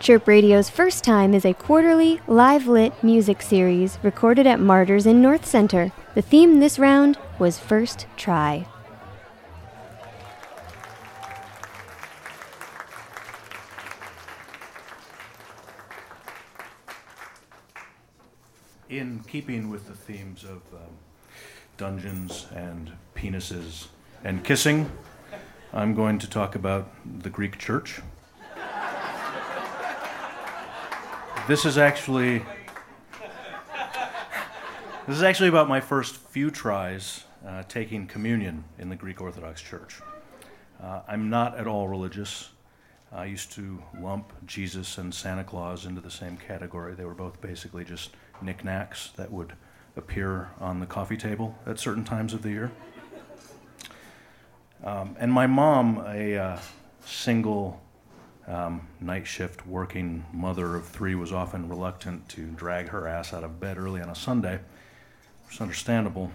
Chirp Radio's first time is a quarterly, live lit music series recorded at Martyrs in North Center. The theme this round was First Try. In keeping with the themes of um, dungeons and penises and kissing, I'm going to talk about the Greek church. This is actually this is actually about my first few tries uh, taking communion in the Greek Orthodox Church. Uh, I'm not at all religious. I used to lump Jesus and Santa Claus into the same category. They were both basically just knickknacks that would appear on the coffee table at certain times of the year. Um, and my mom, a uh, single um, night shift working mother of three was often reluctant to drag her ass out of bed early on a Sunday. It's understandable.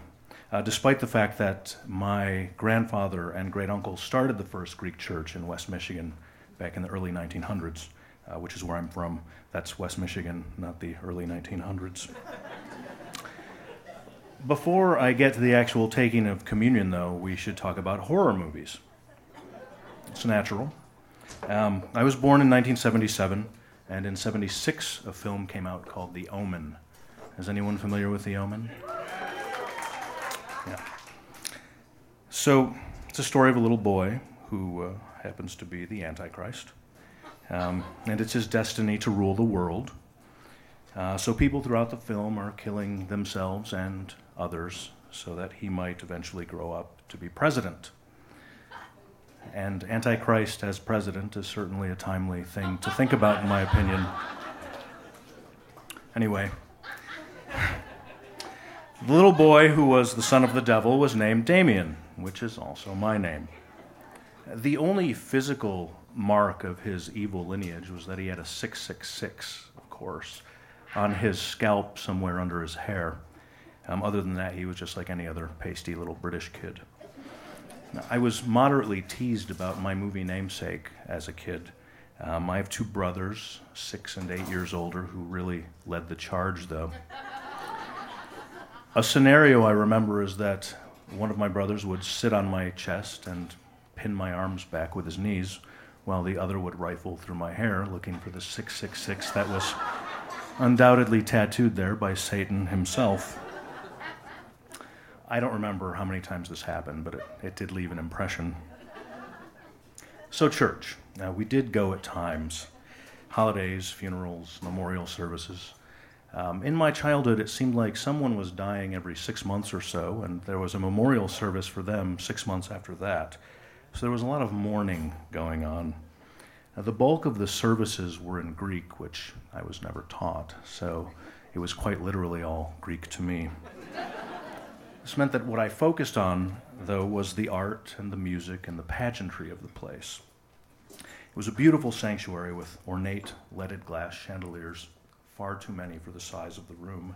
Uh, despite the fact that my grandfather and great uncle started the first Greek church in West Michigan back in the early 1900s, uh, which is where I'm from. That's West Michigan, not the early 1900s. Before I get to the actual taking of communion, though, we should talk about horror movies. It's natural. Um, I was born in 1977, and in 76, a film came out called The Omen. Is anyone familiar with The Omen? Yeah. So, it's a story of a little boy who uh, happens to be the Antichrist, um, and it's his destiny to rule the world. Uh, so, people throughout the film are killing themselves and others so that he might eventually grow up to be president and Antichrist as president is certainly a timely thing to think about, in my opinion. Anyway, the little boy who was the son of the devil was named Damien, which is also my name. The only physical mark of his evil lineage was that he had a 666, of course, on his scalp somewhere under his hair. Um, other than that, he was just like any other pasty little British kid. I was moderately teased about my movie namesake as a kid. Um, I have two brothers, six and eight years older, who really led the charge, though. a scenario I remember is that one of my brothers would sit on my chest and pin my arms back with his knees, while the other would rifle through my hair looking for the 666 that was undoubtedly tattooed there by Satan himself. I don't remember how many times this happened, but it, it did leave an impression. So, church. Now, we did go at times holidays, funerals, memorial services. Um, in my childhood, it seemed like someone was dying every six months or so, and there was a memorial service for them six months after that. So there was a lot of mourning going on. Now, the bulk of the services were in Greek, which I was never taught, so it was quite literally all Greek to me. This meant that what I focused on, though, was the art and the music and the pageantry of the place. It was a beautiful sanctuary with ornate leaded glass chandeliers, far too many for the size of the room.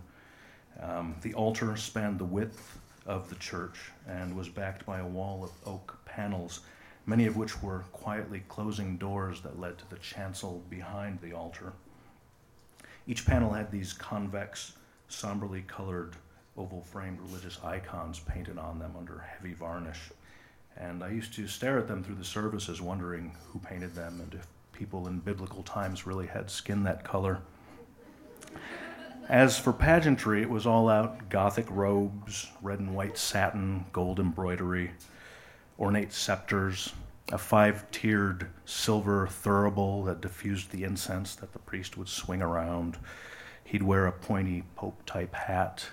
Um, the altar spanned the width of the church and was backed by a wall of oak panels, many of which were quietly closing doors that led to the chancel behind the altar. Each panel had these convex, somberly colored oval framed religious icons painted on them under heavy varnish. And I used to stare at them through the services, wondering who painted them and if people in biblical times really had skin that color. As for pageantry, it was all out Gothic robes, red and white satin, gold embroidery, ornate scepters, a five tiered silver thurible that diffused the incense that the priest would swing around. He'd wear a pointy pope type hat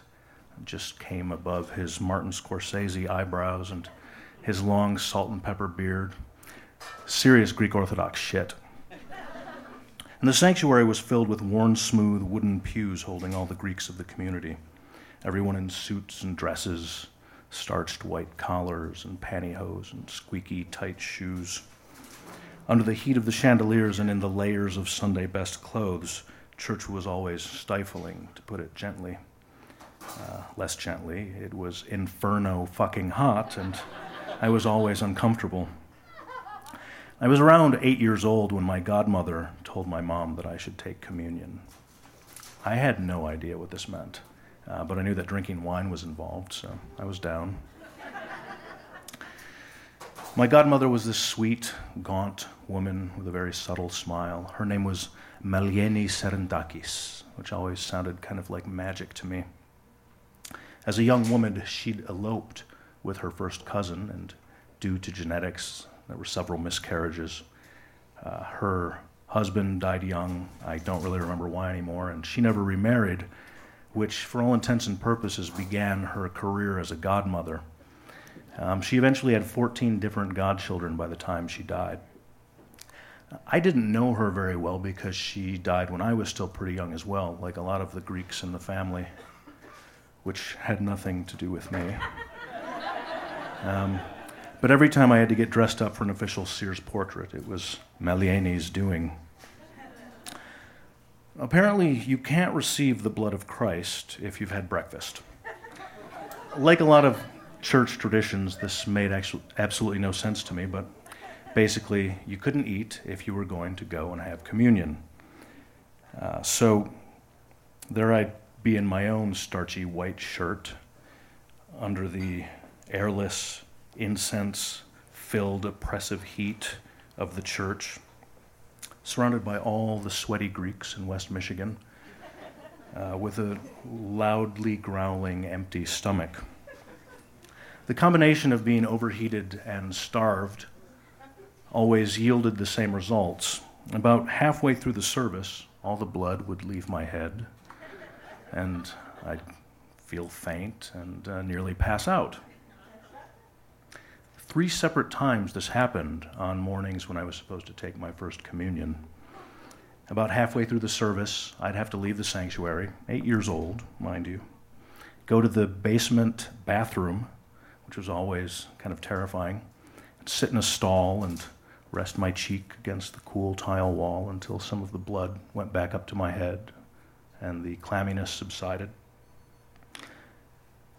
just came above his Martin Scorsese eyebrows and his long salt and pepper beard. Serious Greek Orthodox shit. And the sanctuary was filled with worn smooth wooden pews holding all the Greeks of the community, everyone in suits and dresses, starched white collars and pantyhose and squeaky tight shoes. Under the heat of the chandeliers and in the layers of Sunday best clothes, church was always stifling, to put it gently uh, less gently. It was inferno fucking hot, and I was always uncomfortable. I was around eight years old when my godmother told my mom that I should take communion. I had no idea what this meant, uh, but I knew that drinking wine was involved, so I was down. My godmother was this sweet, gaunt woman with a very subtle smile. Her name was Melieni Serentakis, which always sounded kind of like magic to me. As a young woman, she'd eloped with her first cousin, and due to genetics, there were several miscarriages. Uh, her husband died young. I don't really remember why anymore, and she never remarried, which, for all intents and purposes, began her career as a godmother. Um, she eventually had 14 different godchildren by the time she died. I didn't know her very well because she died when I was still pretty young as well, like a lot of the Greeks in the family, which had nothing to do with me. Um, but every time I had to get dressed up for an official Sears portrait, it was Melieni's doing. Apparently, you can't receive the blood of Christ if you've had breakfast. Like a lot of church traditions, this made absolutely no sense to me, but basically, you couldn't eat if you were going to go and have communion. Uh, so there I'd be in my own starchy white shirt under the airless, incense filled, oppressive heat of the church, surrounded by all the sweaty Greeks in West Michigan, uh, with a loudly growling, empty stomach. The combination of being overheated and starved always yielded the same results. About halfway through the service, all the blood would leave my head, and I'd feel faint and uh, nearly pass out. Three separate times this happened on mornings when I was supposed to take my first communion. About halfway through the service, I'd have to leave the sanctuary, eight years old, mind you, go to the basement bathroom which was always kind of terrifying. Sit in a stall and rest my cheek against the cool tile wall until some of the blood went back up to my head and the clamminess subsided,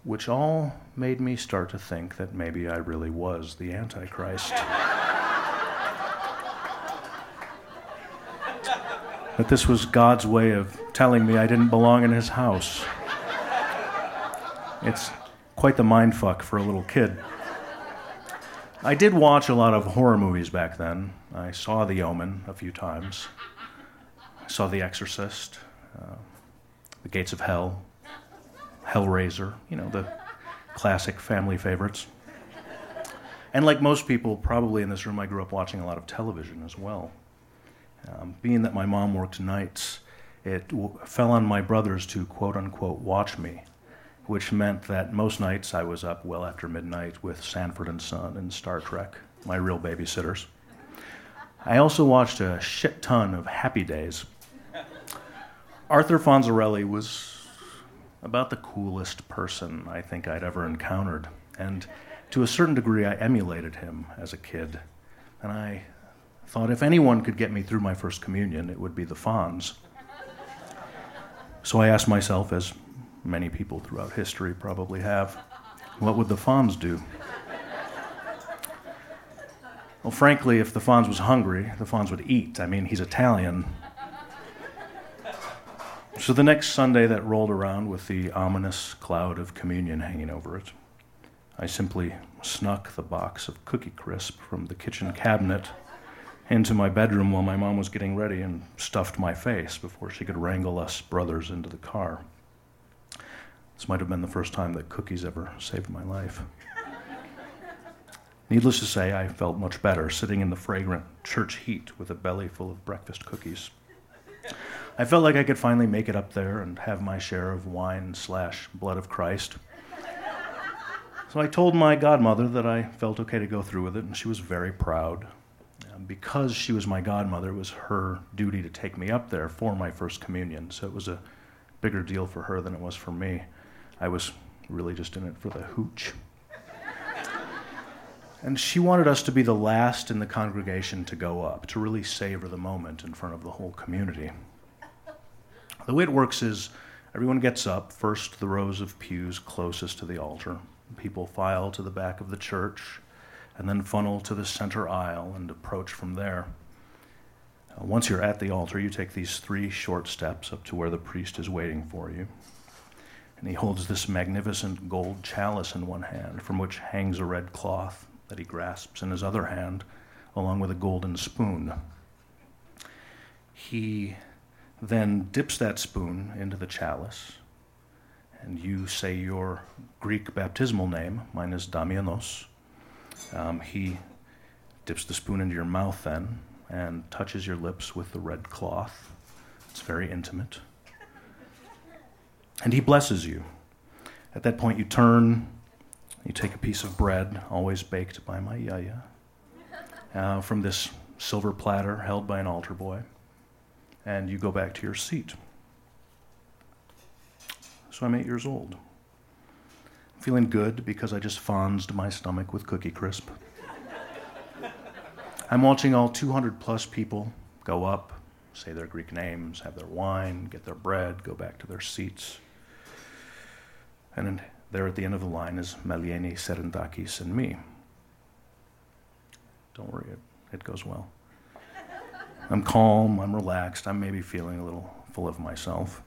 which all made me start to think that maybe I really was the Antichrist. that this was God's way of telling me I didn't belong in his house. It's quite the mind fuck for a little kid. I did watch a lot of horror movies back then. I saw The Omen a few times. I saw The Exorcist, uh, The Gates of Hell, Hellraiser, you know, the classic family favorites. And like most people, probably in this room, I grew up watching a lot of television as well. Um, being that my mom worked nights, it w- fell on my brothers to quote unquote watch me which meant that most nights I was up well after midnight with Sanford and Son and Star Trek, my real babysitters. I also watched a shit ton of Happy Days. Arthur Fonzarelli was about the coolest person I think I'd ever encountered, and to a certain degree, I emulated him as a kid. And I thought if anyone could get me through my first communion, it would be the Fonz. So I asked myself, as many people throughout history probably have. What would the Fonz do? Well, frankly, if the Fonz was hungry, the Fonz would eat. I mean, he's Italian. So the next Sunday that rolled around with the ominous cloud of communion hanging over it, I simply snuck the box of Cookie Crisp from the kitchen cabinet into my bedroom while my mom was getting ready and stuffed my face before she could wrangle us brothers into the car. This might have been the first time that cookies ever saved my life. Needless to say, I felt much better sitting in the fragrant church heat with a belly full of breakfast cookies. I felt like I could finally make it up there and have my share of wine slash blood of Christ. So I told my godmother that I felt okay to go through with it, and she was very proud. Because she was my godmother, it was her duty to take me up there for my first communion, so it was a bigger deal for her than it was for me. I was really just in it for the hooch. And she wanted us to be the last in the congregation to go up, to really savor the moment in front of the whole community. The way it works is everyone gets up, first the rows of pews closest to the altar. People file to the back of the church. and then funnel to the center aisle and approach from there. Uh, once you're at the altar, you take these three short steps up to where the priest is waiting for you. And he holds this magnificent gold chalice in one hand, from which hangs a red cloth that he grasps in his other hand, along with a golden spoon. He then dips that spoon into the chalice, and you say your Greek baptismal name. Mine is Damianos. Um, he dips the spoon into your mouth then and touches your lips with the red cloth. It's very intimate. And he blesses you. At that point, you turn, you take a piece of bread, always baked by my yaya, uh, from this silver platter held by an altar boy, and you go back to your seat. So I'm eight years old. Feeling good because I just fonzed my stomach with Cookie Crisp. I'm watching all 200 plus people go up, say their Greek names, have their wine, get their bread, go back to their seats. And there at the end of the line is Melieni, Serendakis, and me. Don't worry, it, it goes well. I'm calm, I'm relaxed, I'm maybe feeling a little full of myself.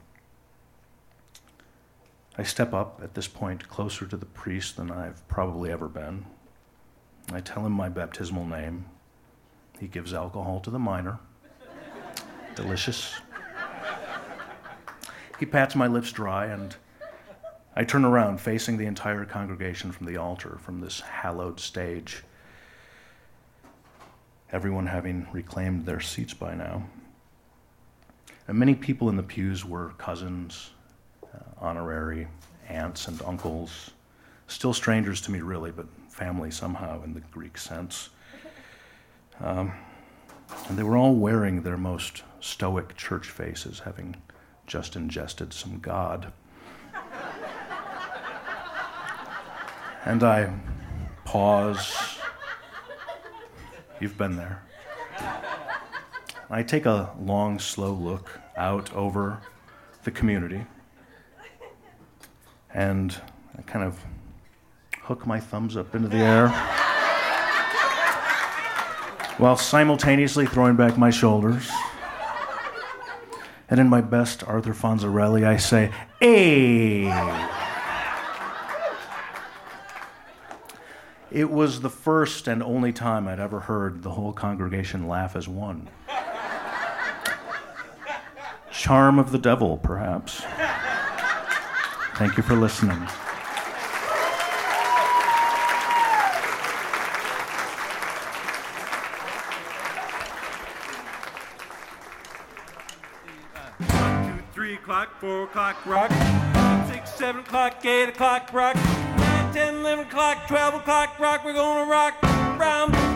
I step up at this point closer to the priest than I've probably ever been. I tell him my baptismal name. He gives alcohol to the minor. Delicious. He pats my lips dry, and I turn around, facing the entire congregation from the altar, from this hallowed stage. Everyone having reclaimed their seats by now. And many people in the pews were cousins, uh, honorary aunts and uncles, still strangers to me, really, but family somehow in the Greek sense. Um, and they were all wearing their most stoic church faces, having just ingested some God. and I pause. You've been there. I take a long, slow look out over the community and I kind of hook my thumbs up into the air while simultaneously throwing back my shoulders. And in my best Arthur Fonzarelli, I say, Hey! It was the first and only time I'd ever heard the whole congregation laugh as one. Charm of the devil, perhaps. Thank you for listening. One, two, three o'clock, four o'clock, rock. Six, seven o'clock, eight o'clock, rock. Nine, ten, eleven o'clock, twelve o'clock, rock. We're gonna rock around